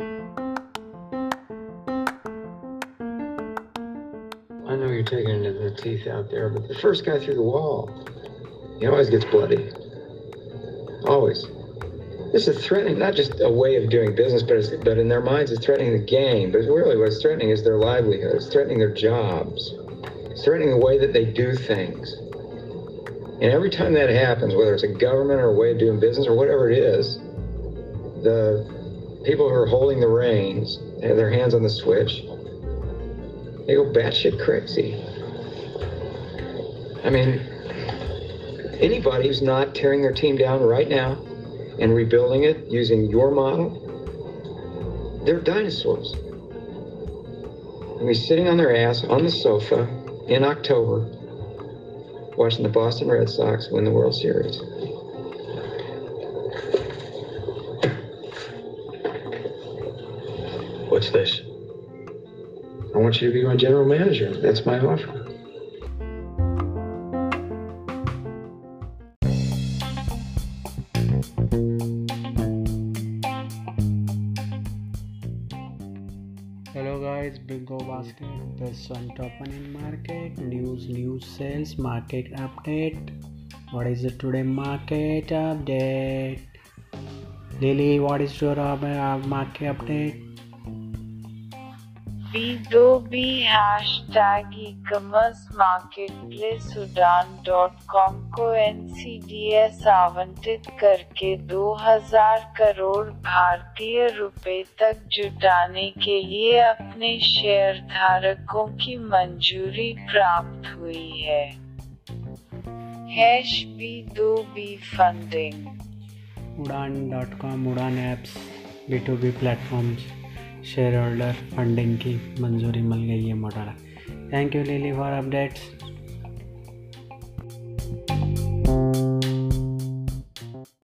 I know you're taking the teeth out there, but the first guy through the wall, he always gets bloody. Always. This is threatening not just a way of doing business, but it's, but in their minds, it's threatening the game. But really, what's threatening is their livelihood. It's threatening their jobs. It's threatening the way that they do things. And every time that happens, whether it's a government or a way of doing business or whatever it is, the people who are holding the reins and their hands on the switch. They go batshit crazy. I mean, anybody who's not tearing their team down right now and rebuilding it using your model, they're dinosaurs. They'll be sitting on their ass on the sofa in October watching the Boston Red Sox win the World Series. What's this? I want you to be my general manager. That's my offer. Hello guys, Bingo Basket, best on top one in market, news, news, sales, market update. What is it today? Market update. Lily, what is your uh, market update? B2B hashtag e-commerce marketplace उड़ान.com को NCDS आवंटित करके 2000 करोड़ भारतीय रुपए तक जुटाने के लिए अपने शेयर धारकों की मंजूरी प्राप्त हुई है। हैश बी दो B funding उड़ान.com Udaan apps B to B platforms share holder funding की मंजूरी मिल गई है मोटारा। Thank you Lily for updates